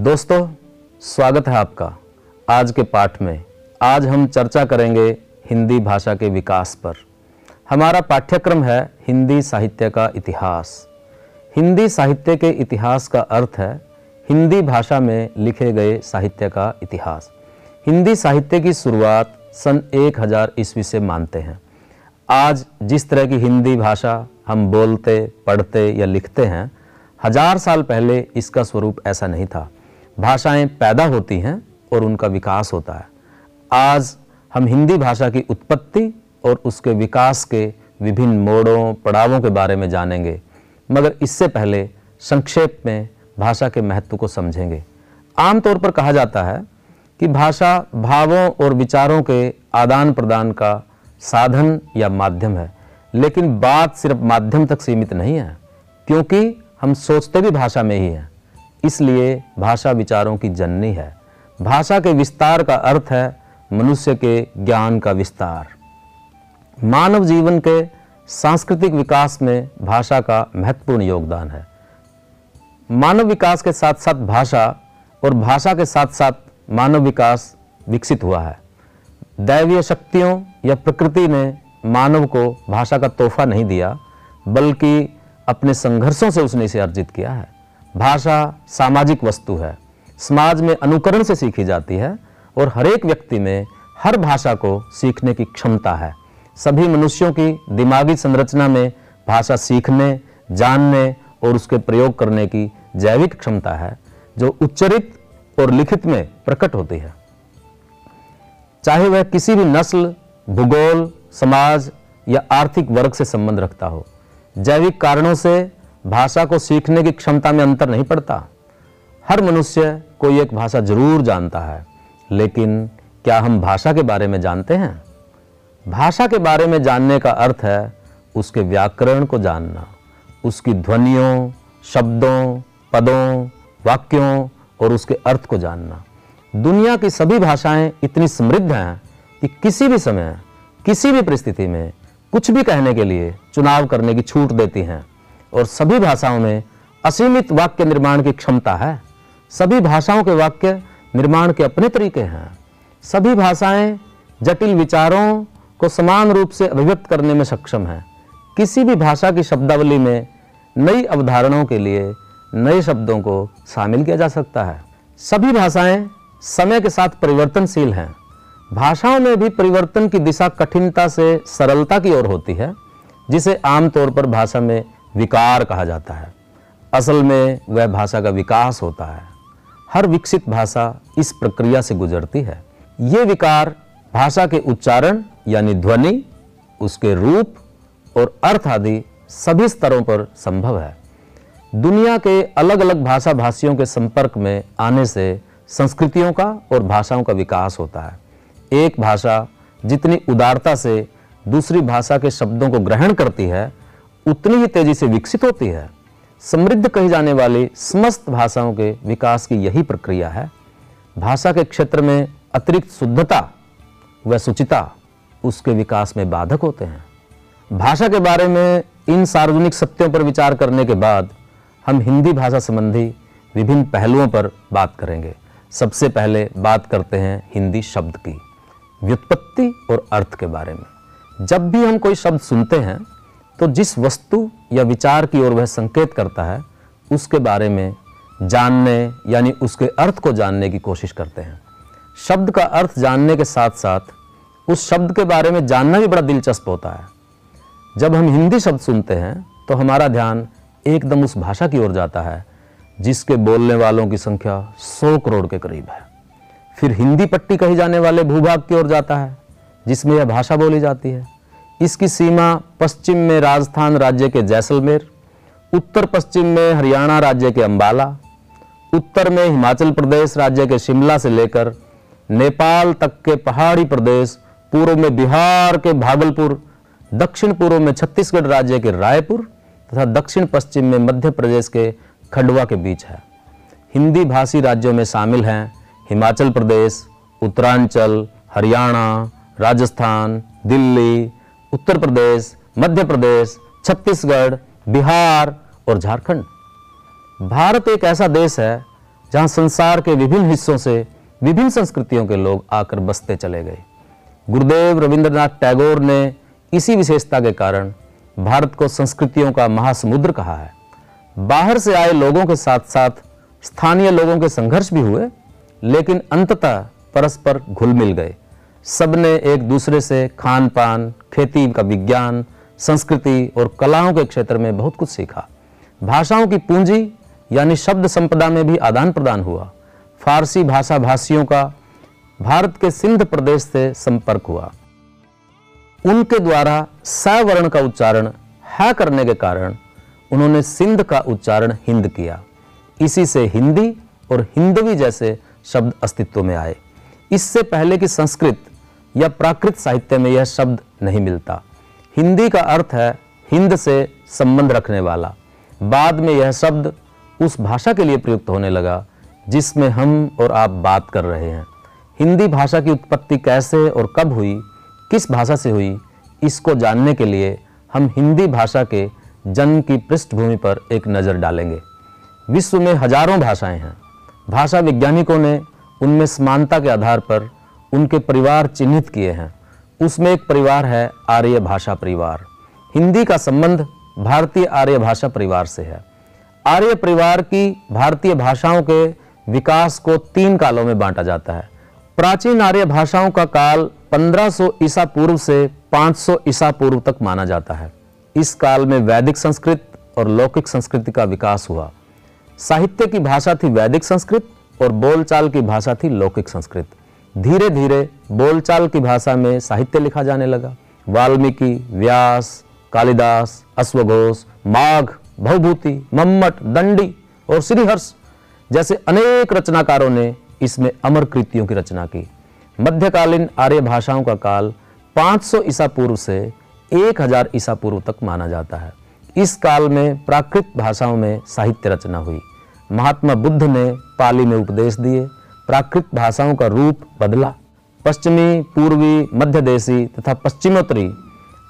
दोस्तों, स्वागत है आपका। आज के पाठ में, आज हम चर्चा करेंगे हिंदी भाषा के विकास पर। हमारा पाठ्यक्रम है हिंदी साहित्य का इतिहास। हिंदी साहित्य के इतिहास का अर्थ है, हिंदी भाषा में लिखे गए साहित्य का इतिहास। हिंदी साहित्य की शुरुआत सन 1000 हज़ार ईस्वी से मानते हैं। आज जिस तरह की हिंदी भाषा हम बोलते, पढ़ते या लिखते हैं, हज़ार साल पहले इसका स्वरूप ऐसा नहीं था। भाषाएँ पैदा होती हैं और उनका विकास होता है। आज हम हिंदी भाषा की उत्पत्ति और उसके विकास के विभिन्न मोड़ों, पड़ावों के बारे में जानेंगे, मगर इससे पहले संक्षेप में भाषा के महत्व को समझेंगे। आमतौर पर कहा जाता है कि भाषा भावों और विचारों के आदान प्रदान का साधन या माध्यम है, लेकिन बात सिर्फ़ माध्यम तक सीमित नहीं है, क्योंकि हम सोचते भी भाषा में ही हैं। इसलिए भाषा विचारों की जननी है। भाषा के विस्तार का अर्थ है मनुष्य के ज्ञान का विस्तार। मानव जीवन के सांस्कृतिक विकास में भाषा का महत्वपूर्ण योगदान है। मानव विकास के साथ साथ भाषा और भाषा के साथ साथ मानव विकास विकसित हुआ है। दैवीय शक्तियों या प्रकृति ने मानव को भाषा का तोहफा नहीं दिया, बल्कि अपने संघर्षों से उसने इसे अर्जित किया है। भाषा सामाजिक वस्तु है। समाज में अनुकरण से सीखी जाती है और हर एक व्यक्ति में हर भाषा को सीखने की क्षमता है। सभी मनुष्यों की दिमागी संरचना में भाषा सीखने, जानने और उसके प्रयोग करने की जैविक क्षमता है, जो उच्चरित और लिखित में प्रकट होती है। चाहे वह किसी भी नस्ल, भूगोल, समाज या आर्थिक वर्ग से संबंध रखता हो, जैविक कारणों से भाषा को सीखने की क्षमता में अंतर नहीं पड़ता। हर मनुष्य कोई एक भाषा ज़रूर जानता है। लेकिन क्या हम भाषा के बारे में जानते हैं? भाषा के बारे में जानने का अर्थ है उसके व्याकरण को जानना। उसकी ध्वनियों, शब्दों, पदों, वाक्यों और उसके अर्थ को जानना। दुनिया की सभी भाषाएँ इतनी समृद्ध हैं कि किसी भी समय, किसी भी परिस्थिति में कुछ भी कहने के लिए चुनाव करने की छूट देती हैं। और सभी भाषाओं में असीमित वाक्य निर्माण की क्षमता है। सभी भाषाओं के वाक्य निर्माण के अपने तरीके हैं। सभी भाषाएँ जटिल विचारों को समान रूप से अभिव्यक्त करने में सक्षम है। किसी भी भाषा की शब्दावली में नई अवधारणाओं के लिए नए शब्दों को शामिल किया जा सकता है। सभी भाषाएँ समय के साथ परिवर्तनशील हैं। भाषाओं में भी परिवर्तन की दिशा कठिनता से सरलता की ओर होती है, जिसे आमतौर पर भाषा में विकार कहा जाता है। असल में वह भाषा का विकास होता है। हर विकसित भाषा इस प्रक्रिया से गुजरती है। ये विकार भाषा के उच्चारण यानी ध्वनि, उसके रूप और अर्थ आदि सभी स्तरों पर संभव है। दुनिया के अलग अलग भाषा भाषियों के संपर्क में आने से संस्कृतियों का और भाषाओं का विकास होता है। एक भाषा जितनी उदारता से दूसरी भाषा के शब्दों को ग्रहण करती है उतनी ही तेज़ी से विकसित होती है। समृद्ध कही जाने वाली समस्त भाषाओं के विकास की यही प्रक्रिया है। भाषा के क्षेत्र में अतिरिक्त शुद्धता व सुचिता उसके विकास में बाधक होते हैं। भाषा के बारे में इन सार्वजनिक सत्यों पर विचार करने के बाद हम हिंदी भाषा संबंधी विभिन्न पहलुओं पर बात करेंगे। सबसे पहले बात करते हैं हिंदी शब्द की, व्युत्पत्ति और अर्थ के बारे में। जब भी हम कोई शब्द सुनते हैं तो जिस वस्तु या विचार की ओर वह संकेत करता है, उसके बारे में जानने, यानी उसके अर्थ को जानने की कोशिश करते हैं। शब्द का अर्थ जानने के साथ साथ उस शब्द के बारे में जानना भी बड़ा दिलचस्प होता है। जब हम हिंदी शब्द सुनते हैं तो हमारा ध्यान एकदम उस भाषा की ओर जाता है, जिसके बोलने वालों की संख्या सौ करोड़ के करीब है। फिर हिंदी पट्टी कही जाने वाले भूभाग की ओर जाता है, जिसमें यह भाषा बोली जाती है। इसकी सीमा पश्चिम में राजस्थान राज्य के जैसलमेर, उत्तर पश्चिम में हरियाणा राज्य के अंबाला, उत्तर में हिमाचल प्रदेश राज्य के शिमला से लेकर नेपाल तक के पहाड़ी प्रदेश, पूर्व में बिहार के भागलपुर, दक्षिण पूर्व में छत्तीसगढ़ राज्य के रायपुर तथा दक्षिण पश्चिम में मध्य प्रदेश के खंडवा के बीच है। हिंदी भाषी राज्यों में शामिल हैं हिमाचल प्रदेश, उत्तरांचल, हरियाणा, राजस्थान, दिल्ली उत्तर प्रदेश, मध्य प्रदेश, छत्तीसगढ़, बिहार और झारखंड। भारत एक ऐसा देश है जहाँ संसार के विभिन्न हिस्सों से विभिन्न संस्कृतियों के लोग आकर बसते चले गए। गुरुदेव रविंद्रनाथ टैगोर ने इसी विशेषता के कारण भारत को संस्कृतियों का महासमुद्र कहा है। बाहर से आए लोगों के साथ साथ स्थानीय लोगों के संघर्ष भी हुए, लेकिन अंततः परस्पर घुल मिल गए। सबने एक दूसरे से खान पान खेती का विज्ञान, संस्कृति और कलाओं के क्षेत्र में बहुत कुछ सीखा। भाषाओं की पूंजी, यानी शब्द संपदा में भी आदान प्रदान हुआ। फारसी भाषा भाषियों का भारत के सिंध प्रदेश से संपर्क हुआ। उनके द्वारा स वर्ण का उच्चारण है करने के कारण उन्होंने सिंध का उच्चारण हिंद किया। इसी से हिंदी और हिंदवी जैसे शब्द अस्तित्व में आए। इससे पहले कि संस्कृत या प्राकृत साहित्य में यह शब्द नहीं मिलता। हिंदी का अर्थ है हिंद से संबंध रखने वाला। बाद में यह शब्द उस भाषा के लिए प्रयुक्त होने लगा, जिसमें हम और आप बात कर रहे हैं। हिंदी भाषा की उत्पत्ति कैसे और कब हुई, किस भाषा से हुई, इसको जानने के लिए हम हिंदी भाषा के जन्म की पृष्ठभूमि पर एक नज़र डालेंगे। विश्व में हज़ारों भाषाएँ हैं। भाषा वैज्ञानिकों ने उनमें समानता के आधार पर उनके परिवार चिन्हित किए हैं। उसमें एक परिवार है आर्य भाषा परिवार। हिंदी का संबंध भारतीय आर्य भाषा परिवार से है। आर्य परिवार की भारतीय भाषाओं के विकास को तीन कालों में बांटा जाता है। प्राचीन आर्य भाषाओं का काल 1500 ईसा पूर्व से 500 ईसा पूर्व तक माना जाता है। इस काल में वैदिक संस्कृत और लौकिक संस्कृति का विकास हुआ। साहित्य की भाषा थी वैदिक संस्कृत और बोलचाल की भाषा थी लौकिक संस्कृत। धीरे धीरे बोलचाल की भाषा में साहित्य लिखा जाने लगा। वाल्मीकि, व्यास, कालिदास, अश्वघोष, माघ भवभूति मम्मट, दंडी और श्रीहर्ष जैसे अनेक रचनाकारों ने इसमें अमर कृतियों की रचना की। मध्यकालीन आर्य भाषाओं का काल 500 ईसा पूर्व से 1000 ईसा पूर्व तक माना जाता है। इस काल में प्राकृत भाषाओं में साहित्य रचना हुई। महात्मा बुद्ध ने पाली में उपदेश दिए। प्राकृत भाषाओं का रूप बदला। पश्चिमी, पूर्वी मध्य देशी तथा पश्चिमोत्तरी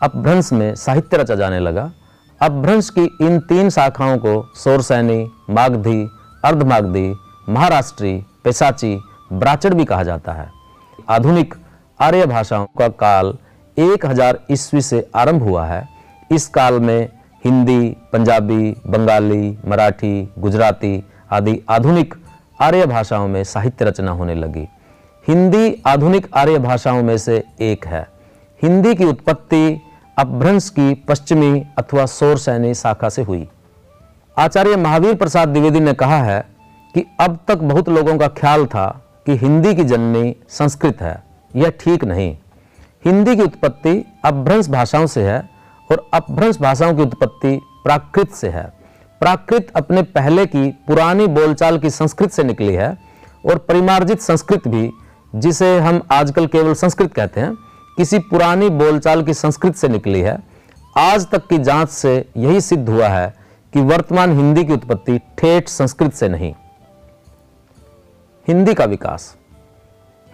अपभ्रंश में साहित्य रचा जाने लगा। अपभ्रंश की इन तीन शाखाओं को सोरसैनी, मागधी, अर्धमागधी, महाराष्ट्री, पेशाची, ब्राचड़ भी कहा जाता है। आधुनिक आर्य भाषाओं का काल 1000 ईस्वी से आरंभ हुआ है। इस काल में हिंदी, पंजाबी, बंगाली, मराठी, गुजराती आदि आधुनिक आर्य भाषाओं में साहित्य रचना होने लगी। हिंदी आधुनिक आर्य भाषाओं में से एक है। हिंदी की उत्पत्ति अपभ्रंश की पश्चिमी अथवा सौर सैनी शाखा से हुई। आचार्य महावीर प्रसाद द्विवेदी ने कहा है कि अब तक बहुत लोगों का ख्याल था कि हिंदी की जननी संस्कृत है। यह ठीक नहीं। हिंदी की उत्पत्ति अपभ्रंश भाषाओं से है और अपभ्रंश भाषाओं की उत्पत्ति प्राकृत से है। प्राकृत अपने पहले की पुरानी बोलचाल की संस्कृत से निकली है और परिमार्जित संस्कृत भी, जिसे हम आजकल केवल संस्कृत कहते हैं, किसी पुरानी बोलचाल की संस्कृत से निकली है। आज तक की जाँच से यही सिद्ध हुआ है कि वर्तमान हिंदी की उत्पत्ति ठेठ संस्कृत से नहीं। हिंदी का विकास।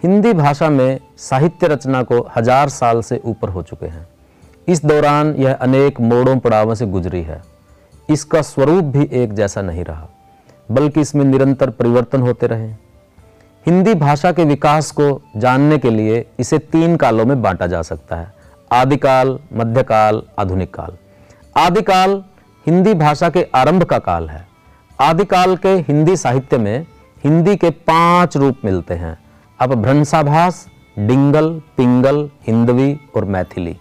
हिंदी भाषा में साहित्य रचना को हज़ार साल से ऊपर हो चुके हैं। इस दौरान यह अनेक मोड़ों पड़ावों से गुजरी है। इसका स्वरूप भी एक जैसा नहीं रहा, बल्कि इसमें निरंतर परिवर्तन होते रहे। हिंदी भाषा के विकास को जानने के लिए इसे तीन कालों में बांटा जा सकता है, आदिकाल, मध्यकाल, आधुनिक काल। आदिकाल हिंदी भाषा के आरंभ का काल है। आदिकाल के हिंदी साहित्य में हिंदी के पाँच रूप मिलते हैं। अपभ्रंशाभास डिंगल, पिंगल, हिंदवी और मैथिली।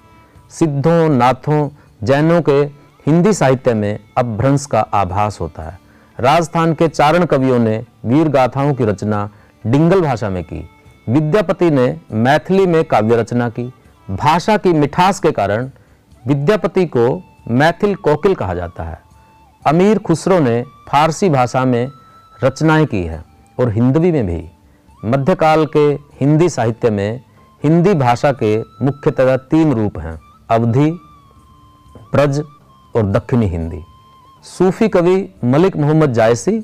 सिद्धों, नाथों, जैनों के हिंदी साहित्य में अपभ्रंश का आभास होता है। राजस्थान के चारण कवियों ने वीर गाथाओं की रचना डिंगल भाषा में की। विद्यापति ने मैथिली में काव्य रचना की। भाषा की मिठास के कारण विद्यापति को मैथिल कोकिल कहा जाता है। अमीर खुसरो ने फारसी भाषा में रचनाएँ की है और हिंदवी में भी। मध्यकाल के हिंदी साहित्य में हिंदी भाषा के मुख्यतः तीन रूप हैं। अवधि ब्रज और दक्षिणी हिंदी। सूफी कवि मलिक मोहम्मद जायसी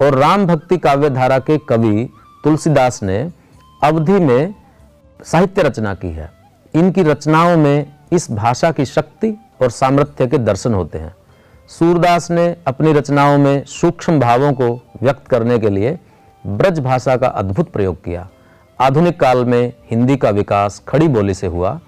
और राम भक्ति काव्य धारा के कवि तुलसीदास ने अवधि में साहित्य रचना की है। इनकी रचनाओं में इस भाषा की शक्ति और सामर्थ्य के दर्शन होते हैं। सूरदास ने अपनी रचनाओं में सूक्ष्म भावों को व्यक्त करने के लिए ब्रज भाषा का अद्भुत प्रयोग किया। आधुनिक काल में हिंदी का विकास खड़ी बोली से हुआ।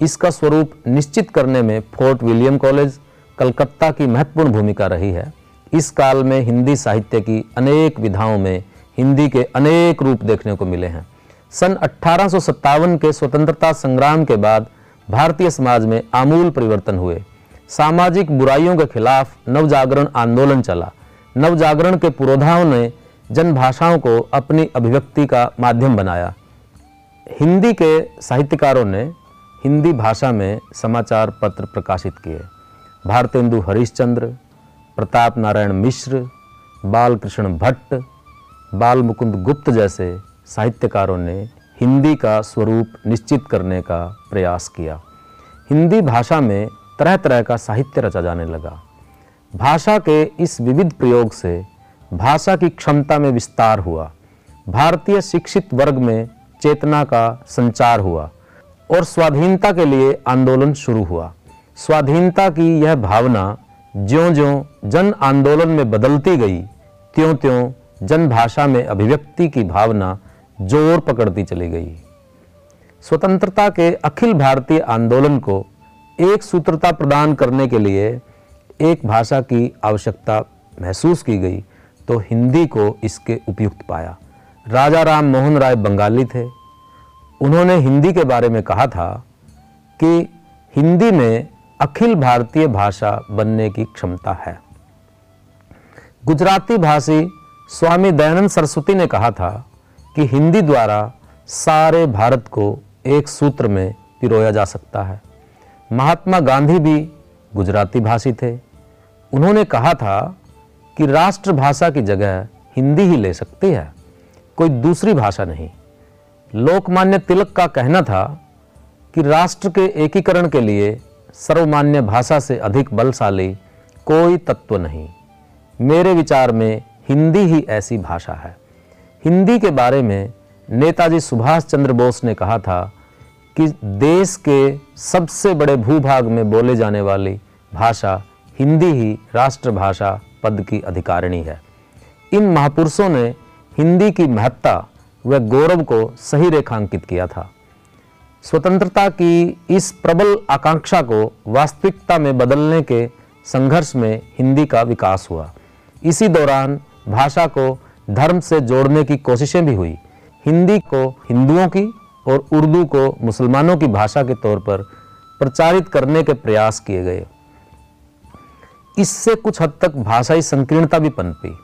इसका स्वरूप निश्चित करने में फोर्ट विलियम कॉलेज कलकत्ता की महत्वपूर्ण भूमिका रही है। इस काल में हिंदी साहित्य की अनेक विधाओं में हिंदी के अनेक रूप देखने को मिले हैं। सन अठारह के स्वतंत्रता संग्राम के बाद भारतीय समाज में आमूल परिवर्तन हुए। सामाजिक बुराइयों के खिलाफ नवजागरण आंदोलन चला। नवजागरण के पुरोधाओं ने जन भाषाओं को अपनी अभिव्यक्ति का माध्यम बनाया। हिंदी के साहित्यकारों ने हिंदी भाषा में समाचार पत्र प्रकाशित किए। भारतेंदु हरिश्चंद्र, प्रताप नारायण मिश्र, बालकृष्ण भट्ट बाल मुकुंद गुप्त जैसे साहित्यकारों ने हिंदी का स्वरूप निश्चित करने का प्रयास किया। हिंदी भाषा में तरह तरह का साहित्य रचा जाने लगा। भाषा के इस विविध प्रयोग से भाषा की क्षमता में विस्तार हुआ। भारतीय शिक्षित वर्ग में चेतना का संचार हुआ और स्वाधीनता के लिए आंदोलन शुरू हुआ। स्वाधीनता की यह भावना ज्यों ज्यों जन आंदोलन में बदलती गई त्यों त्यों जन भाषा में अभिव्यक्ति की भावना ज़ोर पकड़ती चली गई। स्वतंत्रता के अखिल भारतीय आंदोलन को एक सूत्रता प्रदान करने के लिए एक भाषा की आवश्यकता महसूस की गई तो हिंदी को इसके उपयुक्त पाया। राजा राम मोहन राय बंगाली थे। उन्होंने हिंदी के बारे में कहा था कि हिंदी में अखिल भारतीय भाषा बनने की क्षमता है। गुजराती भाषी स्वामी दयानंद सरस्वती ने कहा था कि हिंदी द्वारा सारे भारत को एक सूत्र में पिरोया जा सकता है। महात्मा गांधी भी गुजराती भाषी थे। उन्होंने कहा था कि राष्ट्रभाषा की जगह हिंदी ही ले सकती है, कोई दूसरी भाषा नहीं। लोकमान्य तिलक का कहना था कि राष्ट्र के एकीकरण के लिए सर्वमान्य भाषा से अधिक बलशाली कोई तत्व नहीं। मेरे विचार में हिंदी ही ऐसी भाषा है। हिंदी के बारे में नेताजी सुभाष चंद्र बोस ने कहा था कि देश के सबसे बड़े भूभाग में बोले जाने वाली भाषा हिंदी ही राष्ट्रभाषा पद की अधिकारिणी है। इन महापुरुषों ने हिंदी की महत्ता व गौरव को सही रेखांकित किया था। स्वतंत्रता की इस प्रबल आकांक्षा को वास्तविकता में बदलने के संघर्ष में हिंदी का विकास हुआ। इसी दौरान भाषा को धर्म से जोड़ने की कोशिशें भी हुई। हिंदी को हिंदुओं की और उर्दू को मुसलमानों की भाषा के तौर पर प्रचारित करने के प्रयास किए गए। इससे कुछ हद तक भाषाई संकीर्णता भी पनपी।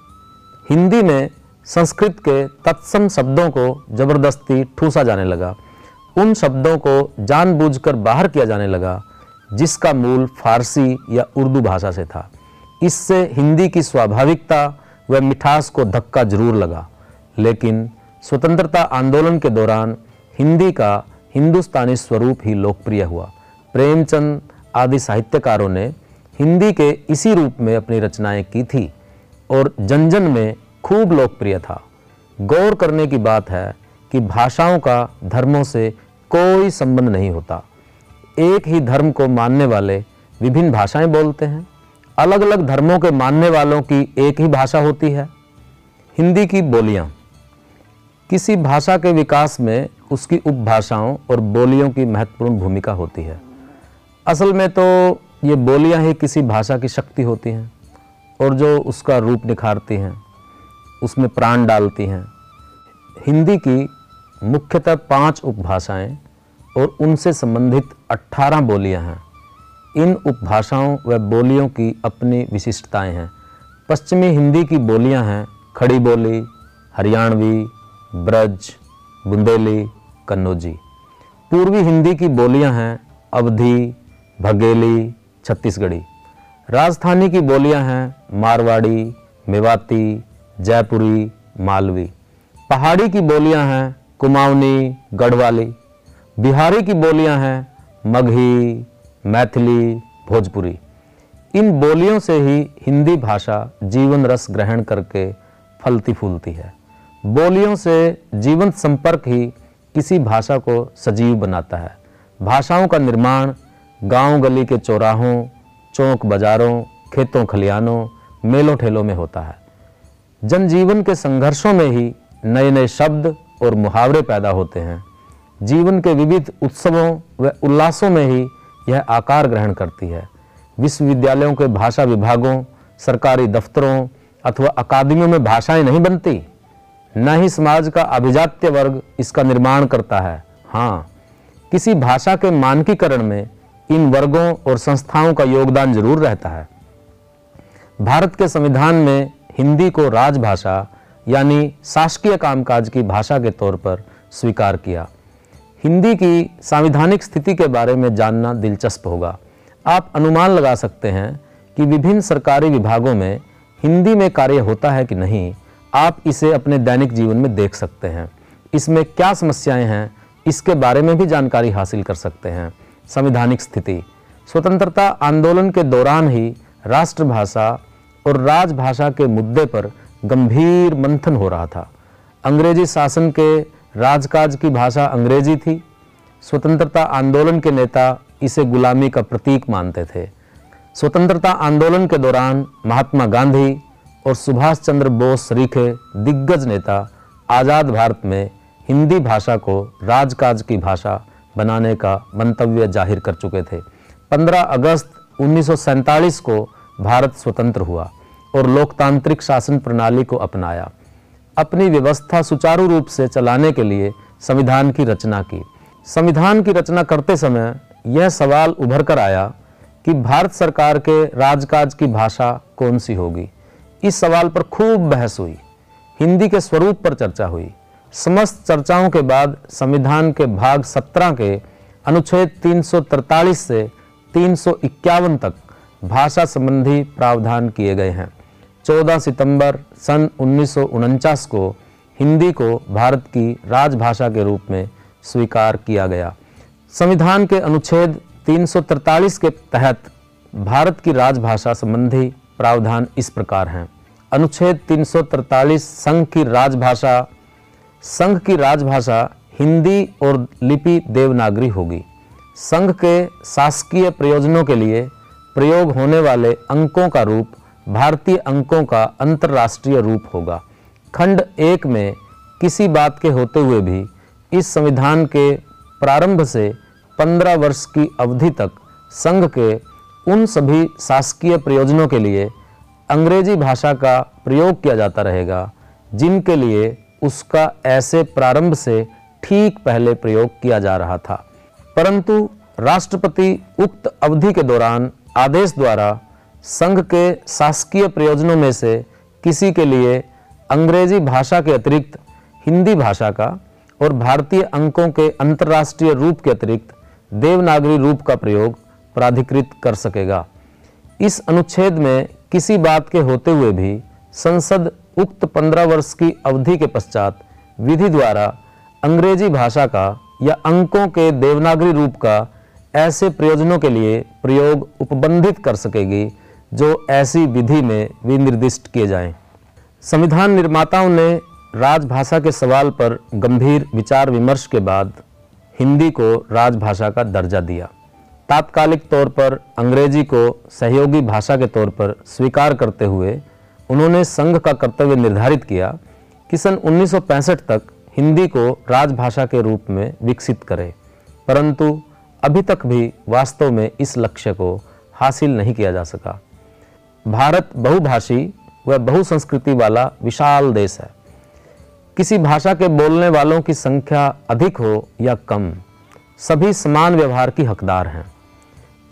हिंदी में संस्कृत के तत्सम शब्दों को ज़बरदस्ती ठूसा जाने लगा। उन शब्दों को जानबूझकर बाहर किया जाने लगा, जिसका मूल फारसी या उर्दू भाषा से था। इससे हिंदी की स्वाभाविकता व मिठास को धक्का ज़रूर लगा, लेकिन स्वतंत्रता आंदोलन के दौरान हिंदी का हिंदुस्तानी स्वरूप ही लोकप्रिय हुआ। प्रेमचंद आदि साहित्यकारों ने हिंदी के इसी रूप में अपनी रचनाएँ की थी और जन जन में खूब लोकप्रिय था। गौर करने की बात है कि भाषाओं का धर्मों से कोई संबंध नहीं होता। एक ही धर्म को मानने वाले विभिन्न भाषाएँ बोलते हैं। अलग अलग धर्मों के मानने वालों की एक ही भाषा होती है। हिंदी की बोलियाँ। किसी भाषा के विकास में उसकी उपभाषाओं और बोलियों की महत्वपूर्ण भूमिका होती है। असल में तो ये बोलियाँ ही किसी भाषा की शक्ति होती हैं और जो उसका रूप निखारती हैं, उसमें प्राण डालती हैं। हिंदी की मुख्यतः पाँच उपभाषाएँ और उनसे संबंधित अट्ठारह बोलियाँ हैं। इन उपभाषाओं व बोलियों की अपनी विशिष्टताएँ हैं। पश्चिमी हिंदी की बोलियाँ हैं, खड़ी बोली, हरियाणवी, ब्रज, बुंदेली, कन्नौजी। पूर्वी हिंदी की बोलियाँ हैं, अवधी, भगेली, छत्तीसगढ़ी। राजस्थानी की बोलियाँ हैं, मारवाड़ी, मेवाती, जयपुरी, मालवी। पहाड़ी की बोलियाँ हैं, कुमाऊनी, गढ़वाली। बिहारी की बोलियाँ हैं मगही, मैथिली, भोजपुरी। इन बोलियों से ही हिंदी भाषा जीवन रस ग्रहण करके फलती फूलती है। बोलियों से जीवंत संपर्क ही किसी भाषा को सजीव बनाता है। भाषाओं का निर्माण गाँव गली के चौराहों, चौक बाजारों, खेतों खलियानों मेलों, ठेलों में होता है। जनजीवन के संघर्षों में ही नए नए शब्द और मुहावरे पैदा होते हैं। जीवन के विविध उत्सवों व उल्लासों में ही यह आकार ग्रहण करती है। विश्वविद्यालयों के भाषा विभागों, सरकारी दफ्तरों अथवा अकादमियों में भाषाएँ नहीं बनती। न ही समाज का अभिजात्य वर्ग इसका निर्माण करता है। हाँ किसी भाषा के मानकीकरण में इन वर्गों और संस्थाओं का योगदान ज़रूर रहता है। भारत के संविधान में हिंदी को राजभाषा यानी शासकीय कामकाज की भाषा के तौर पर स्वीकार किया। हिंदी की संवैधानिक स्थिति के बारे में जानना दिलचस्प होगा। आप अनुमान लगा सकते हैं कि विभिन्न सरकारी विभागों में हिंदी में कार्य होता है कि नहीं। आप इसे अपने दैनिक जीवन में देख सकते हैं। इसमें क्या समस्याएँ हैं, इसके बारे में भी जानकारी हासिल कर सकते हैं। संविधानिक स्थिति। स्वतंत्रता आंदोलन के दौरान ही राष्ट्रभाषा और राजभाषा के मुद्दे पर गंभीर मंथन हो रहा था। अंग्रेज़ी शासन के राजकाज की भाषा अंग्रेज़ी थी। स्वतंत्रता आंदोलन के नेता इसे गुलामी का प्रतीक मानते थे। स्वतंत्रता आंदोलन के दौरान महात्मा गांधी और सुभाष चंद्र बोस रिखे दिग्गज नेता आज़ाद भारत में हिंदी भाषा को राजकाज की भाषा बनाने का मंतव्य ज़ाहिर कर चुके थे। 15 अगस्त 1947 को भारत स्वतंत्र हुआ और लोकतांत्रिक शासन प्रणाली को अपनाया। अपनी व्यवस्था सुचारू रूप से चलाने के लिए संविधान की रचना की। संविधान की रचना करते समय यह सवाल उभर कर आया कि भारत सरकार के राजकाज की भाषा कौन सी होगी? इस सवाल पर खूब बहस हुई। हिंदी के स्वरूप पर चर्चा हुई। समस्त चर्चाओं के बाद संविधान के भाग 17 के अनुच्छेद 343 से तीन सौ इक्यावन तक भाषा संबंधी प्रावधान किए गए हैं। 14 सितंबर सन उन्नीस सौ उनचास को हिंदी को भारत की राजभाषा के रूप में स्वीकार किया गया। संविधान के अनुच्छेद 343 के तहत भारत की राजभाषा संबंधी प्रावधान इस प्रकार हैं। अनुच्छेद 343 संघ की राजभाषा, संघ की राजभाषा हिंदी और लिपि देवनागरी होगी। संघ के शासकीय प्रयोजनों के लिए प्रयोग होने वाले अंकों का रूप भारतीय अंकों का अंतर्राष्ट्रीय रूप होगा। खंड एक में किसी बात के होते हुए भी इस संविधान के प्रारंभ से पंद्रह वर्ष की अवधि तक संघ के उन सभी शासकीय प्रयोजनों के लिए अंग्रेज़ी भाषा का प्रयोग किया जाता रहेगा, जिनके लिए उसका ऐसे प्रारंभ से ठीक पहले प्रयोग किया जा रहा था। परंतु राष्ट्रपति उक्त अवधि के दौरान आदेश द्वारा संघ के शासकीय प्रयोजनों में से किसी के लिए अंग्रेज़ी भाषा के अतिरिक्त, हिंदी भाषा का और भारतीय अंकों के अंतर्राष्ट्रीय रूप के अतिरिक्त देवनागरी रूप का प्रयोग प्राधिकृत कर सकेगा। इस अनुच्छेद में किसी बात के होते हुए भी संसद उक्त पंद्रह वर्ष की अवधि के पश्चात विधि द्वारा अंग्रेज़ी भाषा का या अंकों के देवनागरी रूप का ऐसे प्रयोजनों के लिए प्रयोग उपबंधित कर सकेगी जो ऐसी विधि में विनिर्दिष्ट किए जाएँ। संविधान निर्माताओं ने राजभाषा के सवाल पर गंभीर विचार विमर्श के बाद हिंदी को राजभाषा का दर्जा दिया। तात्कालिक तौर पर अंग्रेज़ी को सहयोगी भाषा के तौर पर स्वीकार करते हुए उन्होंने संघ का कर्तव्य निर्धारित किया कि सन 1965 तक हिंदी को राजभाषा के रूप में विकसित करें। परंतु अभी तक भी वास्तव में इस लक्ष्य को हासिल नहीं किया जा सका। भारत बहुभाषी व बहुसंस्कृति वाला विशाल देश है। किसी भाषा के बोलने वालों की संख्या अधिक हो या कम, सभी समान व्यवहार की हकदार हैं।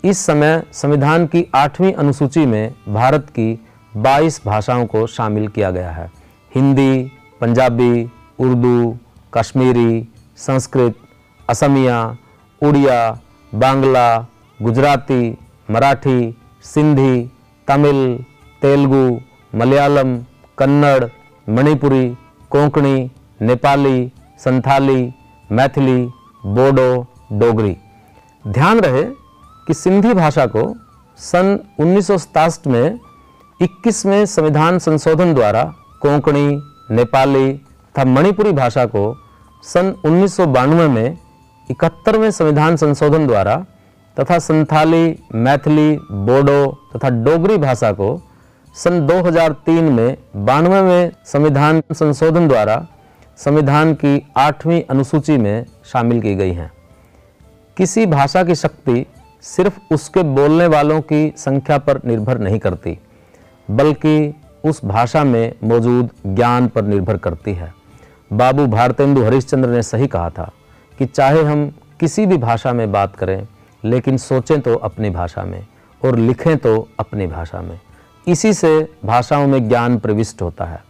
इस समय संविधान की आठवीं अनुसूची में भारत की 22 भाषाओं को शामिल किया गया है। हिंदी, पंजाबी, उर्दू, कश्मीरी, संस्कृत, असमिया, उड़िया, बांग्ला, गुजराती, मराठी, सिंधी तमिल, तेलुगु, मलयालम, कन्नड़, मणिपुरी, कोंकणी, नेपाली, संथाली, मैथिली, बोडो, डोगरी। ध्यान रहे कि सिंधी भाषा को सन उन्नीस में 21वें संविधान संशोधन द्वारा कोंकणी, नेपाली तथा मणिपुरी भाषा को सन उन्नीस सौ बानवे में इकहत्तरवें संविधान संशोधन द्वारा तथा संथाली, मैथिली, बोडो तथा डोगरी भाषा को सन 2003 में बानवेवें संविधान संशोधन द्वारा संविधान की आठवीं अनुसूची में शामिल की गई हैं। किसी भाषा की शक्ति सिर्फ़ उसके बोलने वालों की संख्या पर निर्भर नहीं करती, बल्कि उस भाषा में मौजूद ज्ञान पर निर्भर करती है। बाबू भारतेंदु हरिश्चंद्र ने सही कहा था कि चाहे हम किसी भी भाषा में बात करें लेकिन सोचें तो अपनी भाषा में और लिखें तो अपनी भाषा में। इसी से भाषाओं में ज्ञान प्रविष्ट होता है,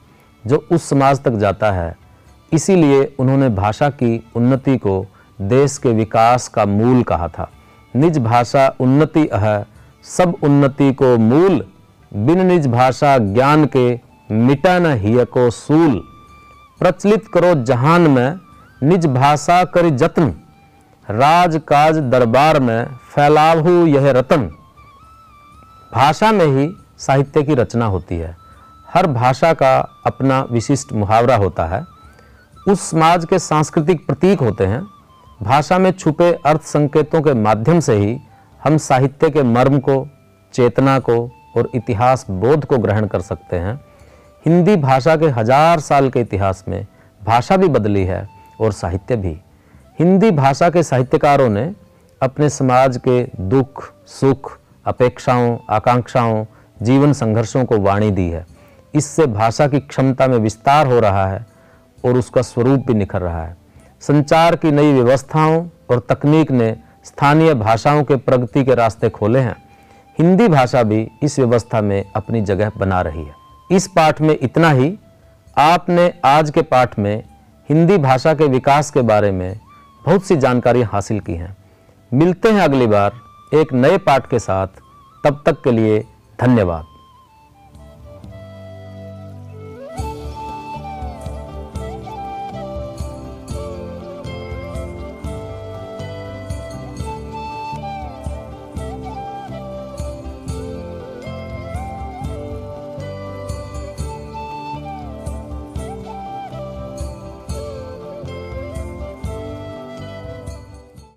जो उस समाज तक जाता है। इसीलिए उन्होंने भाषा की उन्नति को देश के विकास का मूल कहा था। निज भाषा उन्नति है सब उन्नति को मूल। बिन निज भाषा ज्ञान के मिटा न हिय को सूल। प्रचलित करो जहान में, निज भाषा कर जत्न। राज काज दरबार में फैलावु यह रतन। भाषा में ही साहित्य की रचना होती है। हर भाषा का अपना विशिष्ट मुहावरा होता है। उस समाज के सांस्कृतिक प्रतीक होते हैं। भाषा में छुपे अर्थ संकेतों के माध्यम से ही हम साहित्य के मर्म को, चेतना को और इतिहास बोध को ग्रहण कर सकते हैं। हिंदी भाषा के हज़ार साल के इतिहास में भाषा भी बदली है और साहित्य भी। हिंदी भाषा के साहित्यकारों ने अपने समाज के दुख, सुख, अपेक्षाओं, आकांक्षाओं, जीवन संघर्षों को वाणी दी है। इससे भाषा की क्षमता में विस्तार हो रहा है और उसका स्वरूप भी निखर रहा है। संचार की नई व्यवस्थाओं और तकनीक ने स्थानीय भाषाओं के प्रगति के रास्ते खोले हैं। हिंदी भाषा भी इस व्यवस्था में अपनी जगह बना रही है। इस पाठ में इतना ही, आपने आज के पाठ में हिंदी भाषा के विकास के बारे में बहुत सी जानकारी हासिल की हैं। मिलते हैं अगली बार एक नए पाठ के साथ। तब तक के लिए धन्यवाद।